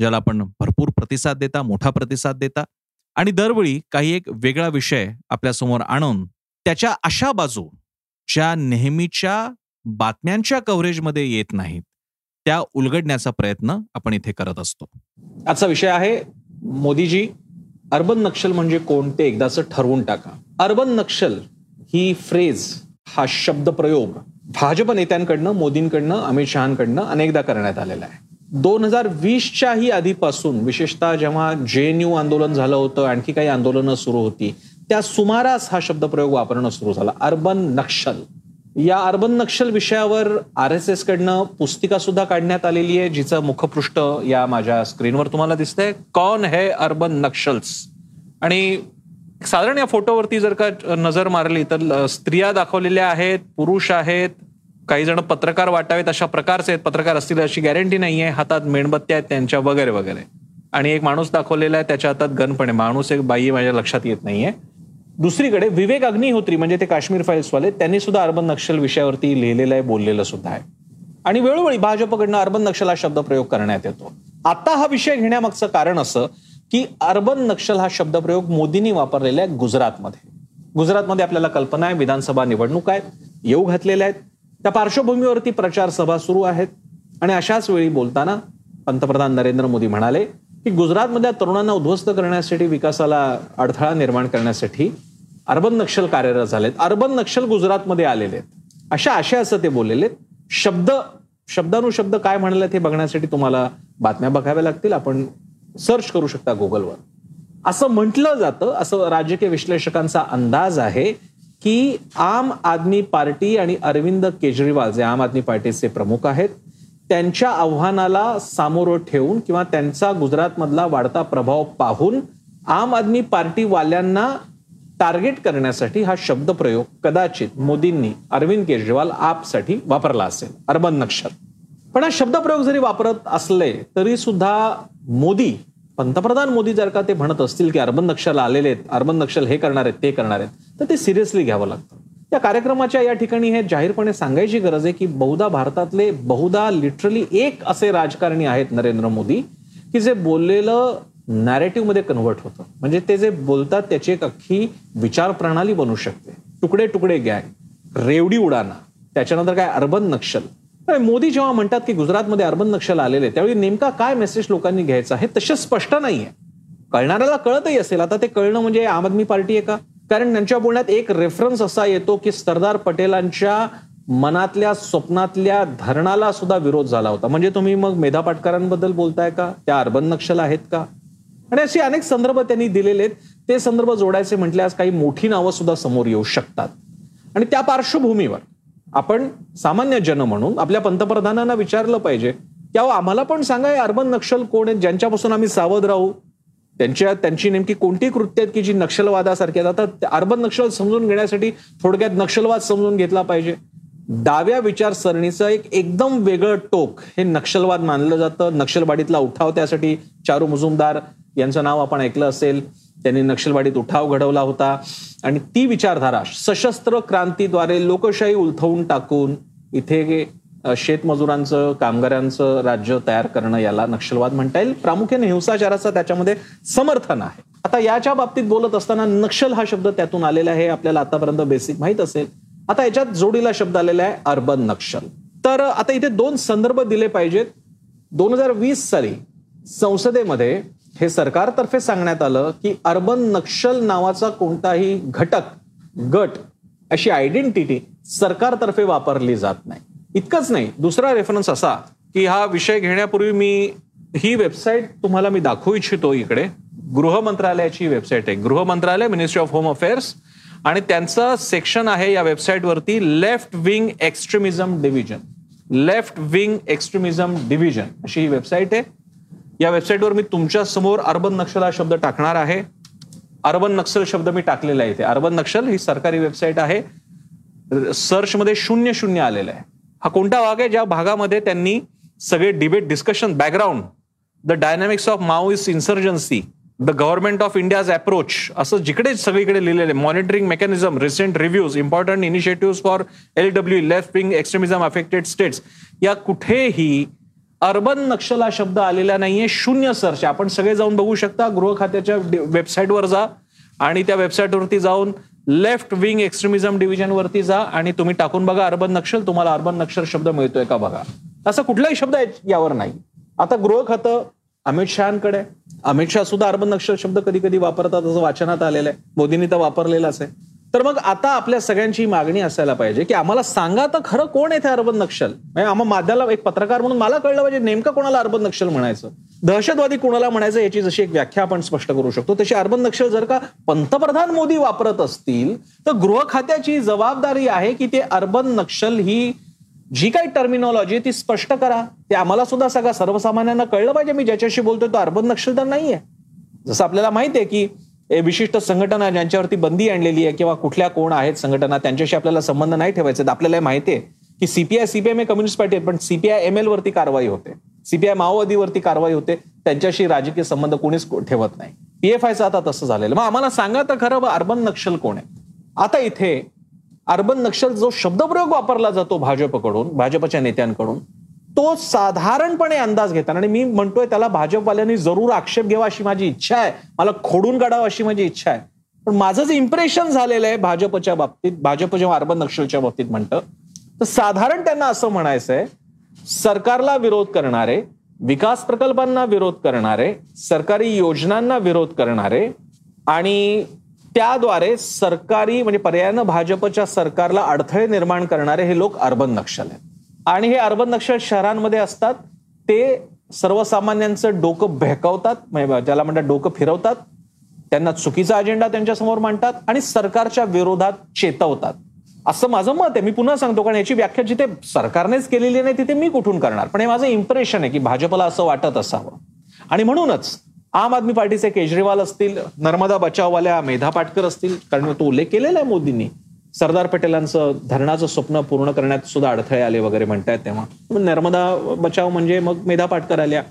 ज्याला आपण भरपूर प्रतिसाद देता मोठा प्रतिसाद देता. आणि दरवेळी काही एक वेगळा विषय आपल्यासमोर आणून त्याच्या अशा बाजू ज्या नेहमीच्या बातम्यांच्या कव्हरेजमध्ये येत नाहीत त्या उलगडण्याचा प्रयत्न आपण इथे करत असतो. आजचा विषय आहे मोदीजी अर्बन नक्षल म्हणजे कोण ते एकदाच ठरवून टाका. अर्बन नक्षल ही फ्रेज हा शब्द प्रयोग भाजप नेत्यांकडनं मोदींकडनं अमित शहाकडनं अनेकदा करण्यात आलेला आहे. दोन हजार वीसच्याही आधीपासून विशेषतः जेव्हा जे एन यू आंदोलन झालं होतं आणखी काही आंदोलनं सुरू होती त्या सुमारास हा शब्दप्रयोग वापरणं सुरू झाला. अर्बन नक्षल. या अर्बन नक्षल विषयावर आर एस एस कडनं पुस्तिका सुद्धा काढण्यात आलेली आहे जिचं मुखपृष्ठ या माझ्या स्क्रीनवर तुम्हाला दिसतंय. कॉन हे अर्बन नक्षल्स? आणि साधारण या फोटोवरती जर का नजर मारली तर स्त्रिया दाखवलेल्या आहेत पुरुष आहेत काही जण पत्रकार वाटावेत अशा प्रकारचे आहेत. पत्रकार असतील अशी गॅरंटी नाहीये. हातात मेणबत्त्या आहेत त्यांच्या वगैरे वगैरे. आणि एक माणूस दाखवलेला आहे त्याच्या हातात गणपणे माणूस एक बाई माझ्या लक्षात येत नाहीये. दुसरीकडे विवेक अग्निहोत्री म्हणजे ते काश्मीर फाईल्सवाले त्यांनी सुद्धा अर्बन नक्षल विषयावरती लिहिलेलं आहे बोललेलं सुद्धा आहे. आणि वेळोवेळी भाजपकडनं अर्बन नक्षल हा शब्द प्रयोग करण्यात येतो. आता हा विषय घेण्यामागचं कारण असं की अर्बन नक्षल हा शब्दप्रयोग मोदींनी वापरलेला आहे गुजरातमध्ये. गुजरातमध्ये आपल्याला कल्पना आहे विधानसभा निवडणूक आहेत येऊ घातलेल्या आहेत. त्या पार्श्वभूमीवरती प्रचार सभा सुरू आहेत. आणि अशाच वेळी बोलताना पंतप्रधान नरेंद्र मोदी म्हणाले की गुजरातमध्ये तरुणांना उद्ध्वस्त करण्यासाठी विकासाला अडथळा निर्माण करण्यासाठी अर्बन नक्षल कार्यरत झालेत. अर्बन नक्षल गुजरातमध्ये आलेले आहेत. अशा आशयाचं ते बोललेले शब्द शब्दानुशब्द काय म्हणलेत हे बघण्यासाठी तुम्हाला बातम्या बघाव्या लागतील. आपण सर्च करू शकता गुगलवर असं म्हटलं जातं असं राजकीय विश्लेषकांचा अंदाज आहे. की आम आदमी पार्टी आणि अरविंद केजरीवाल जे आम आदमी पार्टीचे प्रमुख आहेत त्यांच्या आव्हानाला सामोरं ठेवून किंवा त्यांचा गुजरातमधला वाढता प्रभाव पाहून आम आदमी पार्टीवाल्यांना टार्गेट करण्यासाठी हा शब्द प्रयोग कदाचित मोदींनी अरविंद केजरीवाल आपसाठी वापरला असेल. अर्बन नक्षल पण हा शब्दप्रयोग जरी वापरत असले तरी सुद्धा मोदी पंतप्रधान मोदी जर का ते म्हणत असतील की अर्बन नक्षल आलेले आहेत अर्बन नक्षल हे करणार आहेत ते करणार आहेत तर ते सिरियसली घ्यावं लागतं. या कार्यक्रमाच्या या ठिकाणी हे जाहीरपणे सांगायची गरज आहे की बहुधा भारतातले बहुधा लिटरली एक असे राजकारणी आहेत नरेंद्र मोदी की जे बोललेलं नॅरेटिव्हमध्ये कन्व्हर्ट होतं. म्हणजे ते जे बोलतात त्याची एक अख्खी विचार प्रणाली बनू शकते. तुकडे तुकडे गॅग रेवडी उडाना त्याच्यानंतर काय अर्बन नक्षल. मोदी जेव्हा म्हणतात की गुजरातमध्ये अर्बन नक्षल आलेले त्यावेळी नेमका काय मेसेज लोकांनी घ्यायचा हे तसे स्पष्ट नाहीये. कळणाऱ्याला कळतही असेल. आता ते कळणं म्हणजे आम आदमी पार्टी आहे का? कारण त्यांच्या बोलण्यात एक रेफरन्स असा येतो की सरदार पटेलांच्या मनातल्या स्वप्नातल्या धरणाला सुद्धा विरोध झाला होता. म्हणजे तुम्ही मग मेधा पाटकरांबद्दल बोलताय का? त्या अर्बन नक्षल आहेत का? आणि असे अनेक संदर्भ त्यांनी दिलेले आहेत. ते संदर्भ जोडायचे म्हटल्यास काही मोठी नावं सुद्धा समोर येऊ शकतात. आणि त्या पार्श्वभूमीवर आपण सामान्य जन म्हणून आपल्या पंतप्रधानांना विचारलं पाहिजे. की आम्हाला पण सांगा अर्बन नक्षल कोण आहेत? ज्यांच्यापासून आम्ही सावध राहू? त्यांच्या त्यांची नेमकी कोणती कृत्य आहेत की जी नक्षलवादासारखी आहेत? आता अर्बन नक्षल समजून घेण्यासाठी थोडक्यात नक्षलवाद समजून घेतला पाहिजे. डाव्या विचारसरणीचं एक एकदम वेगळं टोक हे नक्षलवाद मानलं जातं. नक्षलवाडीतला उठाव त्यासाठी चारू मुजुमदार यांचं नाव आपण ऐकलं असेल. त्यांनी नक्षलवाडीत उठाव घडवला होता आणि ती विचारधारा सशस्त्र क्रांतीद्वारे लोकशाही उलथवून टाकून इथे शेतमजुरांचं कामगारांचं राज्य तयार करणं याला नक्षलवाद म्हणता येईल. प्रामुख्याने हिंसाचाराचं त्याच्यामध्ये समर्थन आहे. आता याच्या बाबतीत बोलत असताना नक्षल हा शब्द त्यातून आलेला आहे आपल्याला आतापर्यंत बेसिक माहीत असेल. आता याच्यात जोडीला शब्द आलेला आहे अर्बन नक्षल. तर आता इथे दोन संदर्भ दिले पाहिजेत. दोन हजार वीस साली संसदेमध्ये हे सरकारतर्फे सांगण्यात आलं की अर्बन नक्षल नावाचा कोणताही घटक गट अशी आयडेंटिटी सरकारतर्फे वापरली जात नाही. इतकंच नाही दुसरा रेफरन्स असा की हा विषय घेण्यापूर्वी मी ही वेबसाईट तुम्हाला मी दाखवू इच्छितो इकडे. गृह मंत्रालयाची वेबसाईट आहे. गृह मंत्रालय मिनिस्ट्री ऑफ होम अफेअर्स आणि त्यांचं सेक्शन आहे या वेबसाईटवरती left wing extremism division left wing extremism division अशी ही वेबसाईट आहे. या वेबसाईटवर मी तुमच्यासमोर अर्बन नक्षल हा शब्द टाकणार आहे. अर्बन नक्षल शब्द मी टाकलेला आहे इथे. अर्बन नक्षल ही सरकारी वेबसाईट आहे. सर्चमध्ये शून्य शून्य आलेला आहे. हा कोणता भाग आहे? ज्या भागामध्ये त्यांनी सगळे debate discussion background the dynamics of Maoist insurgency the government of India's approach असं जिकडे सगळीकडे लिहिलेलं आहे. Monitoring mechanism recent reviews important initiative for L W left wing extremism affected states या कुठेही अर्बन नक्षल हा शब्द आलेला नाहीये शून्य सर्च आपण सगळे जाऊन बघू शकता गृह खात्याच्या वेबसाईटवर जा आणि त्या वेबसाईटवरती जाऊन लेफ्ट विंग एक्स्ट्रीमिझम डिव्हिजनवरती जा आणि तुम्ही टाकून बघा अर्बन नक्षल. तुम्हाला अर्बन नक्षल शब्द मिळतोय का बघा. असा कुठलाही शब्द यावर नाही. आता गृह खातं अमित शहाकडे. अमित शहा सुद्धा अर्बन नक्षल शब्द कधी कधी वापरतात असं वाचनात आलेलं आहे. मोदींनी तर वापरलेलाच आहे. तर मग आता आपल्या सगळ्यांची मागणी असायला पाहिजे की आम्हाला सांगा तर खरं कोण येथे अर्बन नक्षल? म्हणजे माध्याला एक पत्रकार म्हणून मला कळलं पाहिजे नेमकं कोणाला अर्बन नक्षल म्हणायचं? दहशतवादी कोणाला म्हणायचं याची जशी एक व्याख्या आपण स्पष्ट करू शकतो तशी अर्बन नक्षल जर का पंतप्रधान मोदी वापरत असतील तर गृह खात्याची जबाबदारी आहे की ते अर्बन नक्षल ही जी काही टर्मिनॉलॉजी ती स्पष्ट करा. ते आम्हाला सुद्धा सगळ्या सर्वसामान्यांना कळलं पाहिजे. मी ज्याच्याशी बोलतोय तो अर्बन नक्षल तर नाहीये. जसं आपल्याला माहिती आहे की विशिष्ट संघटना ज्यांच्यावरती बंदी आणलेली आहे किंवा कुठल्या कोण आहेत संघटना त्यांच्याशी आपल्याला संबंध नाही ठेवायचे. आपल्याला माहिती आहे की सीपीआय सीपीएम कम्युनिस्ट पार्टी आहे पण सीपीआय एम एल वरती कारवाई होते. सीपीआय माओवादीवरती कारवाई होते. त्यांच्याशी राजकीय संबंध कोणीच ठेवत नाही. पीएफआयचं आता तसं झालेलं. मग आम्हाला सांगा तर खरं अर्बन नक्षल कोण आहे? आता इथे अर्बन नक्षल जो शब्दप्रयोग वापरला जातो भाजपकडून भाजपच्या नेत्यांकडून तो साधारणपणे अंदाज घेताना आणि मी म्हणतोय त्याला भाजपवाल्यांनी जरूर आक्षेप घ्यावा अशी माझी इच्छा आहे. मला खोडून काढावं अशी माझी इच्छा आहे. पण माझं जे इम्प्रेशन झालेलं आहे भाजपच्या बाबतीत भाजप जेव्हा अर्बन नक्षलच्या बाबतीत म्हणतं तर साधारण त्यांना असं म्हणायचं आहे सरकारला विरोध करणारे विकास प्रकल्पांना विरोध करणारे सरकारी योजनांना विरोध करणारे आणि त्याद्वारे सरकारी म्हणजे पर्यायानं भाजपच्या सरकारला अडथळे निर्माण करणारे हे लोक अर्बन नक्षल आहेत. आणि हे अर्बन नक्षल शहरांमध्ये असतात. ते सर्वसामान्यांचं डोकं भेकवतात. म्हणजे ज्याला म्हणतात डोकं फिरवतात. त्यांना चुकीचा अजेंडा त्यांच्यासमोर मांडतात आणि सरकारच्या विरोधात चेतवतात. असं माझं मत आहे. मी पुन्हा सांगतो कारण याची व्याख्या जिथे सरकारनेच केलेली नाही तिथे मी कुठून करणार? पण हे माझं इम्प्रेशन आहे की भाजपला असं वाटत असावं. आणि म्हणूनच आम आदमी पार्टीचे केजरीवाल असतील नर्मदा बचाववाल्या मेधा पाटकर असतील कारण तो उल्लेख केलेला आहे मोदींनी सरदार पटेलांचं धरणाचं स्वप्न पूर्ण करण्यात सुद्धा अडथळे आले वगैरे म्हणतायत तेव्हा. नर्मदा बचाव म्हणजे मग मेधा पाटकर आल्या.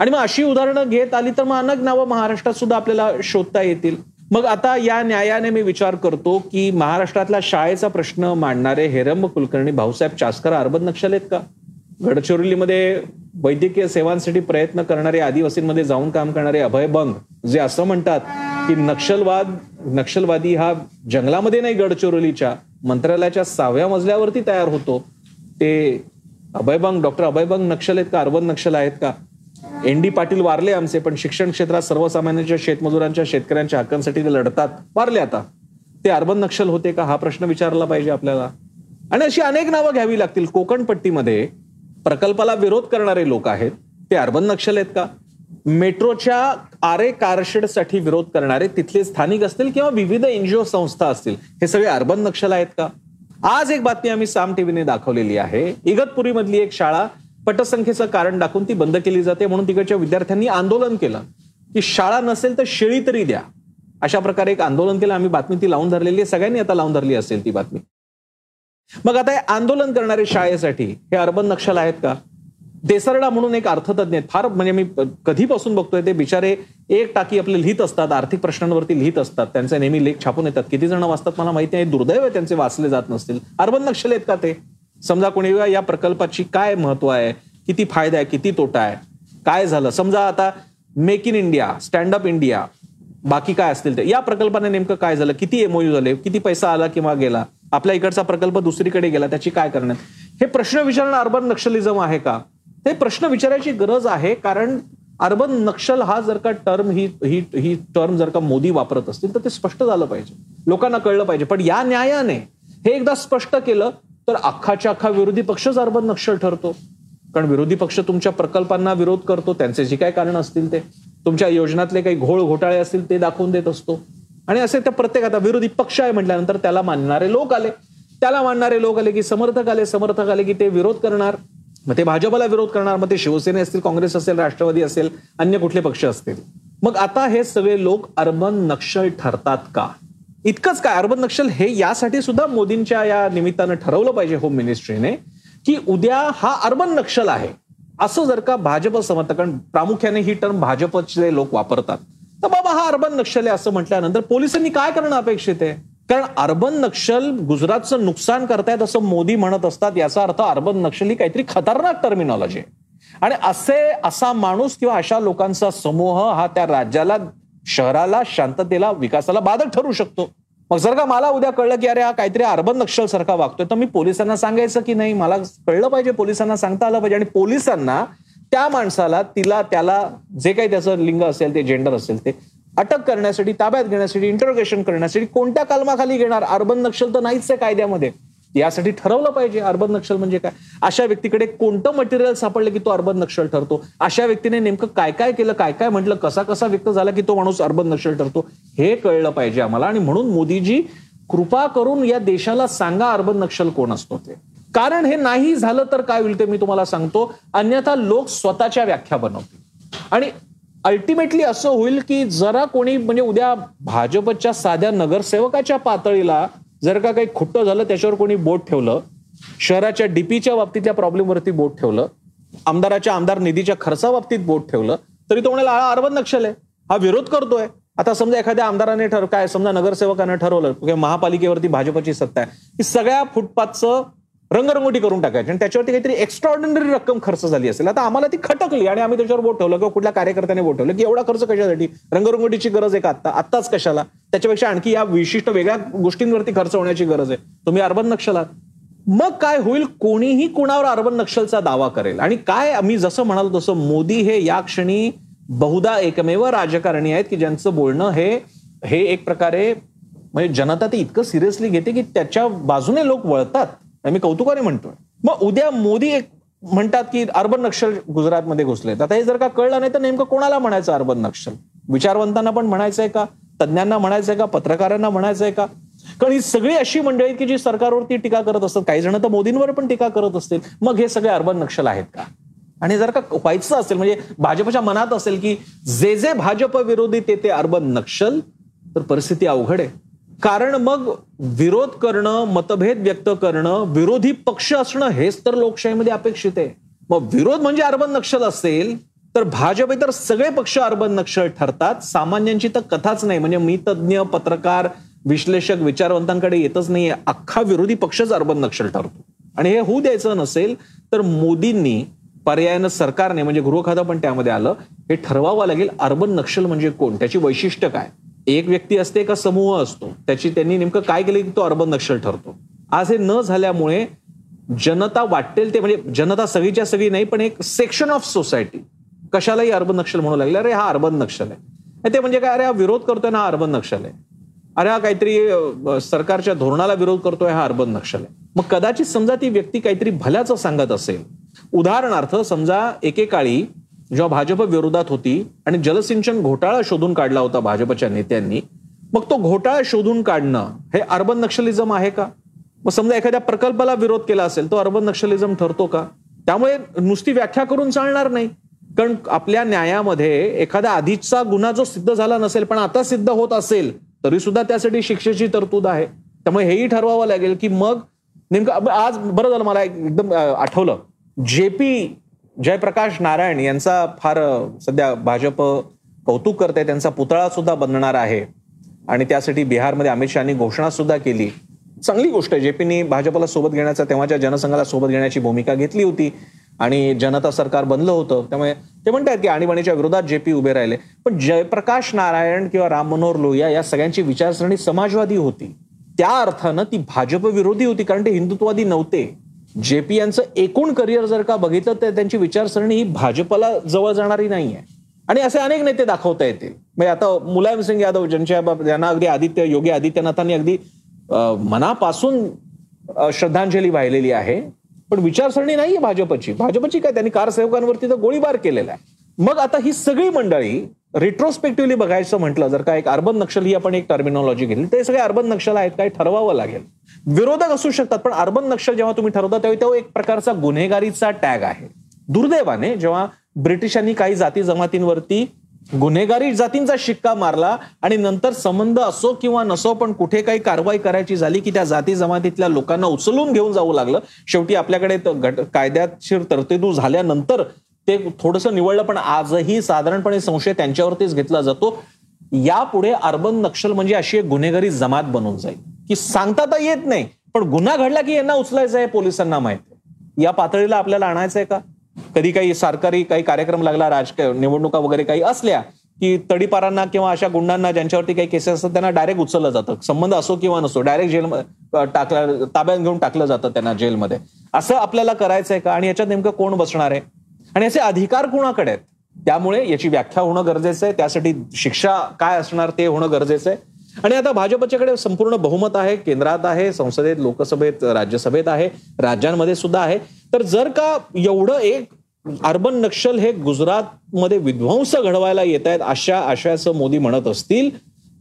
आणि मग अशी उदाहरणं घेत आली तर मग अनेक नावं महाराष्ट्रात सुद्धा आपल्याला शोधता येतील. मग आता या न्यायाने मी विचार करतो की महाराष्ट्रातला शाळेचा प्रश्न मांडणारे हेरंब कुलकर्णी भाऊसाहेब चास्कर अर्बन नक्षल आहेत का? गडचिरोलीमध्ये वैद्यकीय सेवांसाठी प्रयत्न करणारे आदिवासींमध्ये जाऊन काम करणारे अभय बंग जे असं म्हणतात की नक्षलवाद नक्षलवादी हा जंगलामध्ये नाही गडचिरोलीच्या मंत्रालयाच्या सहाव्या मजल्यावरती तयार होतो. ते अभयबंग डॉक्टर अभयबंग नक्षल आहेत का अर्बन नक्षल आहेत का? एन डी पाटील वारले आमचे पण शिक्षण क्षेत्रात सर्वसामान्यांच्या शेतमजुरांच्या शेतकऱ्यांच्या हक्कांसाठी ते लढतात. वारले आता. ते अर्बन नक्षल होते का हा प्रश्न विचारला पाहिजे आपल्याला. आणि अशी अनेक नावं घ्यावी लागतील. कोकण पट्टीमध्ये प्रकल्पाला विरोध करणारे लोक आहेत ते अर्बन नक्षल आहेत का? मेट्रोच्या आरे कारशेडसाठी विरोध करणारे तिथले स्थानिक असतील किंवा विविध एनजीओ संस्था असतील हे सगळे अर्बन नक्षल आहेत का? आज एक बातमी आम्ही साम टीव्हीने दाखवलेली आहे. इगतपुरी मधली एक शाळा पटसंख्येचं कारण दाखवून ती बंद केली जाते म्हणून तिकडच्या विद्यार्थ्यांनी आंदोलन केलं. की शाळा नसेल तर शेळी तरी द्या. अशा प्रकारे एक आंदोलन केलं आम्ही बातमी ती लावून धरलेली आहे. सगळ्यांनी आता लावून धरली असेल ती बातमी. मग आता हे आंदोलन करणारे शाळेसाठी हे अर्बन नक्षल आहेत का? देसरडा म्हणून एक अर्थतज्ञ आहेत. फार म्हणजे मी कधीपासून बघतोय ते बिचारे एक टाकी आपले लिहित असतात आर्थिक प्रश्नांवरती लिहित असतात. त्यांचे नेहमी लेख छापून येतात. किती जण वाचतात मला माहिती आहे. दुर्दैव आहे त्यांचे वाचले जात नसतील. अर्बन नक्षल आहेत का ते? समजा कोणी या प्रकल्पाची काय महत्त्व आहे? किती फायदा आहे? किती तोटा आहे? काय झालं? समजा आता make in India stand up India बाकी काय असतील ते? या प्रकल्पाने नेमकं काय झालं? किती एमओयू झाले? किती पैसा आला किंवा गेला? आपल्या इकडचा प्रकल्प दुसरीकडे गेला त्याची काय करण्यात? हे प्रश्न विचारणं अर्बन नक्षलिझम आहे का? ते प्रश्न विचारायची गरज आहे कारण अर्बन नक्षल हा जर का टर्म ही ही ही टर्म जर का मोदी वापरत असतील तर ते स्पष्ट झालं पाहिजे. लोकांना कळलं पाहिजे. पण या न्यायाने हे एकदा स्पष्ट केलं तर अख्खाच्या अख्खा विरोधी पक्षच अर्बन नक्षल ठरतो. कारण विरोधी पक्ष तुमच्या प्रकल्पांना विरोध करतो त्यांचे जे काही कारण असतील ते. तुमच्या योजनातले काही घोळ घोटाळे असतील ते दाखवून देत असतो. आणि असे त्या प्रत्येक आता विरोधी पक्ष आहे म्हटल्यानंतर त्याला मानणारे लोक आले. त्याला मानणारे लोक आले की समर्थक आले समर्थक आले की ते विरोध करणार. मग ते भाजपला विरोध करणार मग ते शिवसेने असतील काँग्रेस असेल राष्ट्रवादी असेल अन्य कुठले पक्ष असतील. मग आता हे सगळे लोक अर्बन नक्षल ठरतात का? इतकंच काय? अर्बन नक्षल हे यासाठी सुद्धा मोदींच्या या निमित्तानं ठरवलं पाहिजे होम मिनिस्ट्रीने की उद्या हा अर्बन नक्षल आहे. असं जर का भाजप समर्थक कारण प्रामुख्याने ही टर्म भाजपचे लोक वापरतात. तर बाबा हा अर्बन नक्षल आहे असं म्हटल्यानंतर पोलिसांनी काय करणं अपेक्षित आहे? कारण अर्बन नक्षल गुजरातचं नुकसान करतायत असं मोदी म्हणत असतात याचा अर्थ अर्बन नक्षल ही काहीतरी खतरनाक टर्मिनॉलॉजी आहे आणि असे असा माणूस किंवा अशा लोकांचा समूह हा त्या राज्याला शहराला शांततेला विकासाला बाधक ठरू शकतो. मग जर का मला उद्या कळलं की अरे हा काहीतरी अर्बन नक्षल सारखा वागतोय तर मी पोलिसांना सांगायचं की नाही? मला कळलं पाहिजे पोलिसांना सांगता आलं पाहिजे. आणि पोलिसांना त्या माणसाला तिला त्याला जे काही त्याचं लिंग असेल ते जेंडर असेल ते अटक करण्यासाठी ताब्यात घेण्यासाठी इंटरोगेशन करण्यासाठी कोणत्या कलमाखाली घेणार? अर्बन नक्षल तर नाहीच आहे कायद्यामध्ये. यासाठी ठरवलं पाहिजे. अर्बन नक्षल म्हणजे काय? अशा व्यक्तीकडे कोणतं मटेरियल सापडलं की तो अर्बन नक्षल ठरतो? अशा व्यक्तीने नेमकं काय काय केलं काय काय म्हटलं कसा कसा व्यक्त झाला की तो माणूस अर्बन नक्षल ठरतो? हे कळलं पाहिजे आम्हाला. आणि म्हणून मोदीजी कृपा करून या देशाला सांगा अर्बन नक्षल कोण असतो ते. कारण हे नाही झालं तर काय होईल ते मी तुम्हाला सांगतो. अन्यथा लोक स्वतःच्या व्याख्या बनवतील. आणि अल्टिमेटली असं होईल की जरा कोणी म्हणजे उद्या भाजपच्या साध्या नगरसेवकाच्या पातळीला जर का काही खुट्ट झालं त्याच्यावर कोणी बोट ठेवलं शहराच्या डीपीच्या बाबतीतल्या प्रॉब्लेमवरती बोट ठेवलं आमदाराच्या आमदार निधीच्या खर्चाबाबतीत बोट ठेवलं तरी तो म्हणाला हा अर्बन नक्षल आहे. हा विरोध करतोय. आता समजा एखाद्या आमदाराने ठर काय समजा नगरसेवकानं ठरवलं महापालिकेवरती भाजपची सत्ता आहे. की सगळ्या फुटपाथचं रंगरंगोटी करून टाकायची. आणि त्याच्यावरती काहीतरी एक्स्ट्रॉर्डिनरी रक्कम खर्च झाली असेल. आता आम्हाला ती खटकली आणि आम्ही त्याच्यावर वोट ठेवलं किंवा कुठल्या कार्यकर्त्याने वोट ठेवलं की एवढा खर्च कशासाठी? रंगरंगोटीची गरज आहे का आत्ता? आत्ताच कशाला? त्याच्यापेक्षा आणखी या विशिष्ट वेगळ्या गोष्टींवरती खर्च होण्याची गरज आहे. तुम्ही अर्बन नक्षलात. मग काय होईल? कोणीही कुणावर अर्बन नक्षलचा दावा करेल. आणि काय मी जसं म्हणालो तसं मोदी हे या क्षणी बहुधा एकमेव राजकारणी आहेत की ज्यांचं बोलणं हे हे एक प्रकारे म्हणजे जनता ते इतकं सिरियसली घेते की त्याच्या बाजूने लोक वळतात. मी कौतुकाने म्हणतोय. मग उद्या मोदी एक म्हणतात की अर्बन नक्षल गुजरातमध्ये घुसले. आता हे जर का कळलं नाही तर नेमकं कोणाला म्हणायचं अर्बन नक्षल? विचारवंतांना पण म्हणायचंय का? तज्ज्ञांना म्हणायचंय का? पत्रकारांना म्हणायचंय का? कारण ही सगळी अशी मंडळी की जी सरकारवरती टीका करत असतात. काही जण तर मोदींवर पण टीका करत असतील. मग हे सगळे अर्बन नक्षल आहेत का? आणि जर का व्हायचं असेल म्हणजे भाजपच्या मनात असेल की जे जे भाजप विरोधी ते ते अर्बन नक्षल तर परिस्थिती अवघड आहे. कारण मग विरोध करणं मतभेद व्यक्त करणं विरोधी पक्ष असणं हेच तर लोकशाहीमध्ये अपेक्षित आहे. मग विरोध म्हणजे अर्बन नक्षल असेल तर भाजप तर सगळे पक्ष अर्बन नक्षल ठरतात. सामान्यांची तर कथाच नाही. म्हणजे मी तज्ज्ञ पत्रकार विश्लेषक विचारवंतांकडे येतच नाही अख्खा विरोधी पक्षच अर्बन नक्षल ठरतो. आणि हे होऊ द्यायचं नसेल तर मोदींनी पर्यायानं सरकारने म्हणजे गृह खातं पण त्यामध्ये आलं हे ठरवावं लागेल अर्बन नक्षल म्हणजे कोण? त्याची वैशिष्ट्य काय? एक व्यक्ती असते का समूह असतो? त्याची त्यांनी नेमकं काय केलं की तो अर्बन नक्षल ठरतो. आज हे न झाल्यामुळे जनता वाटेल ते म्हणजे जनता सगळीच्या सगळी नाही पण एक सेक्शन ऑफ सोसायटी कशालाही अर्बन नक्षल म्हणू लागले अरे हा अर्बन नक्षल आहे. ते म्हणजे काय अरे हा विरोध करतोय ना हा अर्बन नक्षल आहे. अरे हा काहीतरी सरकारच्या धोरणाला विरोध करतोय हा अर्बन नक्षल आहे. मग कदाचित समजा ती व्यक्ती काहीतरी भल्याचं सांगत असेल. उदाहरणार्थ समजा एकेकाळी जेव्हा भाजप विरोधात होती आणि जलसिंचन घोटाळा शोधून काढला होता भाजपच्या नेत्यांनी मग तो घोटाळा शोधून काढणं हे अर्बन नक्षलिझम आहे का? मग समजा एखाद्या प्रकल्पाला विरोध केला असेल तो अर्बन नक्षलिझम ठरतो का? त्यामुळे नुसती व्याख्या करून चालणार नाही. कारण आपल्या न्यायामध्ये एखाद्या आधीचा गुन्हा जो सिद्ध झाला नसेल पण आता सिद्ध होत असेल तरी सुद्धा त्यासाठी शिक्षेची तरतूद आहे. त्यामुळे हेही ठरवावं लागेल की मग नेमकं आज बरं झालं मला एकदम आठवलं. जेपी जयप्रकाश नारायण यांचा फार सध्या भाजप कौतुक करते त्यांचा पुतळा सुद्धा बनणार आहे. आणि त्यासाठी बिहारमध्ये अमित शहानी घोषणा सुद्धा केली. चांगली गोष्ट आहे. जेपीनी भाजपला सोबत घेण्याचा तेव्हाच्या जनसंघाला सोबत घेण्याची भूमिका घेतली होती. आणि जनता सरकार बनलं होतं. त्यामुळे ते म्हणतात की आणीबाणीच्या विरोधात जेपी उभे राहिले. पण जयप्रकाश नारायण किंवा राम मनोहर लोहिया या सगळ्यांची विचारसरणी समाजवादी होती. त्या अर्थानं ती भाजप विरोधी होती कारण ते हिंदुत्ववादी नव्हते. जेपी यांचं एकूण करिअर जर का बघितलं तर त्यांची विचारसरणी ही भाजपला जवळ जाणारी नाहीये. आणि असे अनेक नेते दाखवता येतील. म्हणजे आता मुलायम सिंग यादव ज्यांच्या ज्यांना अगदी आदित्य योगी आदित्यनाथांनी अगदी मनापासून श्रद्धांजली वाहिलेली आहे. पण विचारसरणी नाही भाजपची. भाजपची काय त्यांनी कारसेवकांवरती तर गोळीबार केलेला आहे. मग आता ही सगळी मंडळी रिट्रोस्पेक्टिव्हली बघायचं म्हटलं जर का एक अर्बन नक्षल ही आपण एक टर्मिनॉलॉजी घेतली ते सगळे अर्बन नक्षल आहेत काय ठरवावं लागेल. विरोधक असू शकतात पण अर्बन नक्षल जेव्हा तुम्ही ठरवता तेव्हा तो एक प्रकारचा गुन्हेगारीचा टॅग आहे. दुर्दैवाने जेव्हा ब्रिटिशांनी काही जाती जमातींवरती गुन्हेगारी जातींचा शिक्का मारला आणि नंतर संबंध असो किंवा नसो पण कुठे काही कारवाई करायची झाली की त्या जाती जमातीतल्या लोकांना उचलून घेऊन जाऊ लागलं शेवटी आपल्याकडे कायद्याशीर तरतुदू झाल्यानंतर ते थोडंसं निवडलं पण आजही साधारणपणे संशय त्यांच्यावरतीच घेतला जातो. यापुढे अर्बन नक्षल म्हणजे अशी एक गुन्हेगारी जमात बनून जाईल. की सांगता तर येत नाही पण गुन्हा घडला की यांना उचलायचं आहे पोलिसांना माहीत. या पातळीला आपल्याला आणायचं आहे का? कधी काही सरकारी काही कार्यक्रम लागला राजकीय निवडणुका वगैरे काही असल्या की तडीपारांना किंवा अशा गुंडांना ज्यांच्यावरती काही केसेस असतात त्यांना डायरेक्ट उचललं जातं. संबंध असो किंवा नसो डायरेक्ट जेल टाकला ताब्यात घेऊन टाकलं जातं त्यांना जेलमध्ये. असं आपल्याला करायचंय का? आणि याच्यात नेमकं कोण बसणार आहे? आणि असे अधिकार कुणाकडे आहेत? त्यामुळे याची व्याख्या होणं गरजेचं आहे. त्यासाठी शिक्षा काय असणार ते होणं गरजेचं आहे. आणि आता भाजपच्याकडे संपूर्ण बहुमत आहे केंद्रात आहे संसदेत लोकसभेत राज्यसभेत आहे राज्यांमध्ये सुद्धा आहे. तर जर का एवढं एक अर्बन नक्षल हे गुजरातमध्ये विध्वंस घडवायला येत आहेत अशा आशयाचं मोदी म्हणत असतील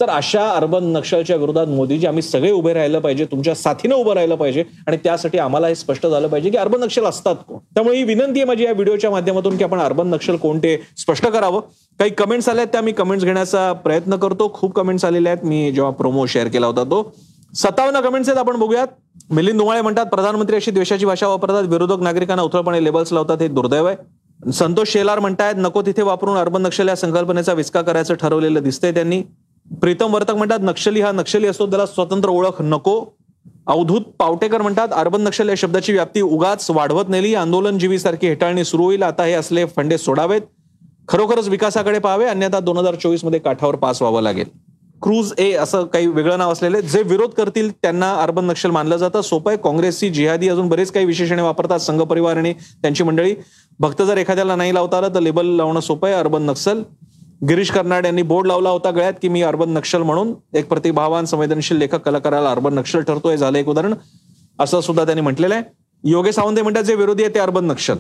तर अशा अर्बन नक्षलच्या विरोधात मोदीजी आम्ही सगळे उभे राहिलं पाहिजे तुमच्या साथीनं उभं राहिलं पाहिजे आणि त्यासाठी आम्हाला हे स्पष्ट झालं पाहिजे की अर्बन नक्षल असतात कोण? त्यामुळे ही विनंती आहे माझी या व्हिडिओच्या माध्यमातून की आपण अर्बन नक्षल कोणते स्पष्ट करावं. काही कमेंट्स आल्या आहेत त्या मी कमेंट्स घेण्याचा प्रयत्न करतो. खूप कमेंट्स आलेल्या आहेत. मी जेव्हा प्रोमो शेअर केला होता तो. सत्तावन्न कमेंट्स आहेत आपण बघूयात. मिलिंद दुमाळे म्हणतात प्रधानमंत्री अशी देशाची भाषा वापरतात विरोधक नागरिकांना उथळपणे लेबल्स लावतात हे दुर्दैव आहे. संतोष शेलार म्हणतायत नको तिथे वापरून अर्बन नक्षल या संकल्पनेचा विस्का करायचं ठरवलेलं दिसतंय त्यांनी. प्रीतम वर्तक म्हणतात नक्षली हा नक्षली असतो त्याला स्वतंत्र ओळख नको. अवधूत पावटेकर म्हणतात अर्बन नक्षल या शब्दाची व्याप्ती उगाच वाढवत नेली. आंदोलनजीवी सारखी हेटाळणी सुरू होईल. आता हे असले फंडे सोडावेत. खरोखरच विकासाकडे पाहावे अन्यथा दोन हजार चोवीसमध्ये काठावर पास व्हावं लागेल. क्रूज ए असं काही वेगळं नाव असलेले जे विरोध करतील त्यांना अर्बन नक्षल मानलं जातं. सोपं आहे. काँग्रेसची जिहादी अजून बरेच काही विशेषणे वापरतात. संघ परिवार आणि त्यांची मंडळी. भक्त जर एखाद्याला नाही लावता आलं तर लेबल लावणं सोपं आहे. अर्बन नक्षल. गिरीश कर्नाड यांनी बोर्ड लावला होता गळ्यात की मी अर्बन नक्षल म्हणून. एक प्रतिभावान संवेदनशील लेखक कलाकाराला अर्बन नक्षल ठरतोय झालं एक उदाहरण. असं सुद्धा त्यांनी म्हटलेलं आहे. योगे सावंत म्हणतात जे विरोधी आहे ते अर्बन नक्षल.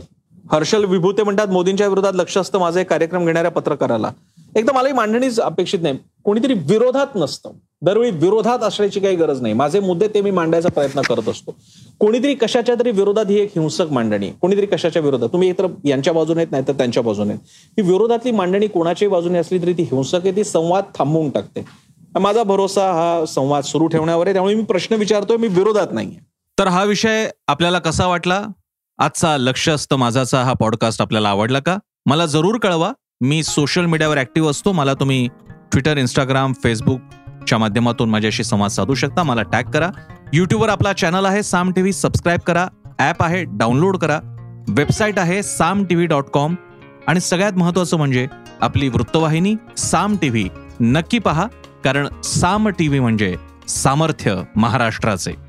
हर्षल विभूते म्हणतात मोदींच्या विरोधात लक्ष असतं माझा एक कार्यक्रम घेणाऱ्या पत्रकाराला. एकदम मलाही मांडणीच अपेक्षित नाही. कोणीतरी विरोधात नसतं. दरवेळी विरोधात असण्याची काही गरज नाही. माझे मुद्दे ते मी मांडायचा प्रयत्न करत असतो. कोणीतरी कशाच्या तरी विरोधात ही एक हिंसक मांडणी. कोणीतरी कशाच्या विरोधात. तुम्ही एकतर यांच्या बाजूने नाही तर त्यांच्या बाजूने ही विरोधातली मांडणी कोणाच्याही बाजूने असली तरी ती हिंसक आहे ती संवाद थांबवून टाकते. माझा भरोसा हा संवाद सुरू ठेवण्यावर आहे. त्यामुळे मी प्रश्न विचारतोय मी विरोधात नाहीये. तर हा विषय आपल्याला कसा वाटला? आजचा लक्ष असतं माझाचा. हा पॉडकास्ट आपल्याला आवडला का? मला जरूर कळवा. मी सोशल मीडियावर ॲक्टिव्ह असतो. मला तुम्ही ट्विटर इंस्टाग्राम फेसबुकच्या माध्यमातून माझ्याशी संवाद साधू शकता. मला टॅग करा. यूट्यूबवर आपला चॅनल आहे. साम टी व्ही सबस्क्राईब करा. ॲप आहे. डाउनलोड करा. वेबसाईट आहे Saam T V dot com आणि सगळ्यात महत्त्वाचं म्हणजे आपली वृत्तवाहिनी साम टी व्ही नक्की पहा. कारण साम टी व्ही म्हणजे सामर्थ्य महाराष्ट्राचे.